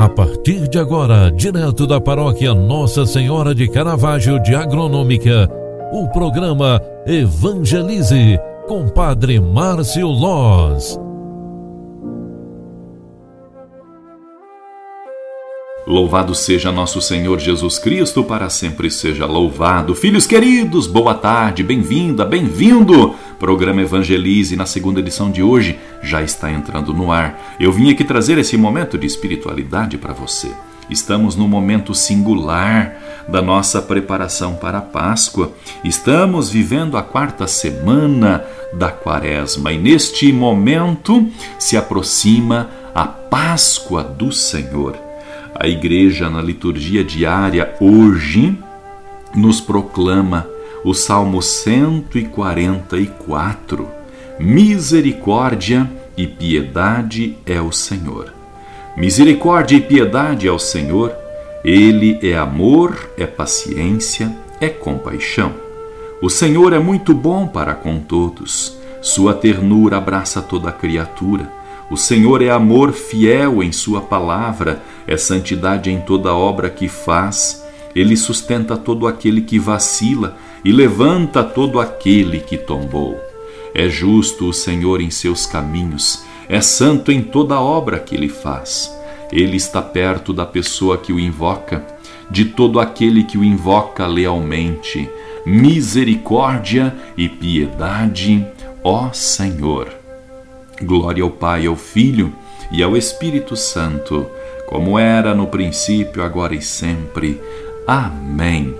A partir de agora, direto da paróquia Nossa Senhora de Caravaggio de Agronômica, o programa Evangelize com Padre Márcio Loz. Louvado seja nosso Senhor Jesus Cristo, para sempre seja louvado. Filhos queridos, boa tarde, bem-vinda, bem-vindo. Programa Evangelize, na segunda edição de hoje, já está entrando no ar. Eu vim aqui trazer esse momento de espiritualidade para você. Estamos no momento singular da nossa preparação para a Páscoa. Estamos vivendo a quarta semana da Quaresma e neste momento se aproxima a Páscoa do Senhor. A igreja na liturgia diária hoje nos proclama o Salmo 144. Misericórdia e piedade é o Senhor. Misericórdia e piedade é o Senhor. Ele é amor, é paciência, é compaixão. O Senhor é muito bom para com todos. Sua ternura abraça toda criatura. O Senhor é amor fiel em Sua palavra, é santidade em toda obra que faz. Ele sustenta todo aquele que vacila e levanta todo aquele que tombou. É justo o Senhor em seus caminhos, é santo em toda obra que ele faz. Ele está perto da pessoa que o invoca, de todo aquele que o invoca lealmente. Misericórdia e piedade, ó Senhor. Glória ao Pai, ao Filho e ao Espírito Santo, como era no princípio, agora e sempre. Amém.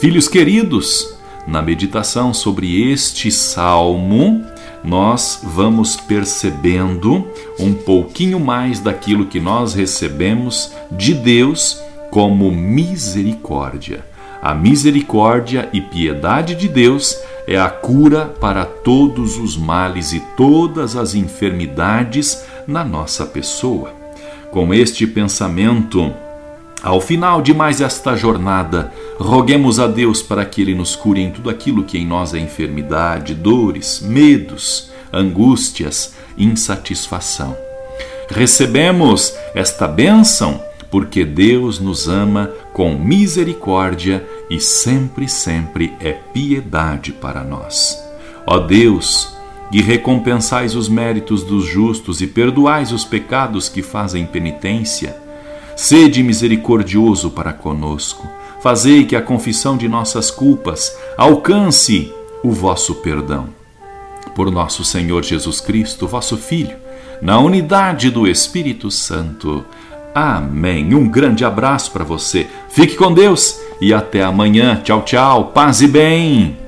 Filhos queridos, na meditação sobre este salmo, nós vamos percebendo um pouquinho mais daquilo que nós recebemos de Deus como misericórdia. A misericórdia e piedade de Deus é a cura para todos os males e todas as enfermidades na nossa pessoa. Com este pensamento, ao final de mais esta jornada, roguemos a Deus para que Ele nos cure em tudo aquilo que em nós é enfermidade, dores, medos, angústias, insatisfação. Recebemos esta bênção porque Deus nos ama com misericórdia e sempre, sempre é piedade para nós. Ó Deus, que recompensais os méritos dos justos e perdoais os pecados que fazem penitência, Sede misericordioso para conosco. Fazei que a confissão de nossas culpas alcance o vosso perdão. Por nosso Senhor Jesus Cristo, vosso Filho, na unidade do Espírito Santo. Amém. Um grande abraço para você. Fique com Deus e até amanhã. Tchau, tchau. Paz e bem.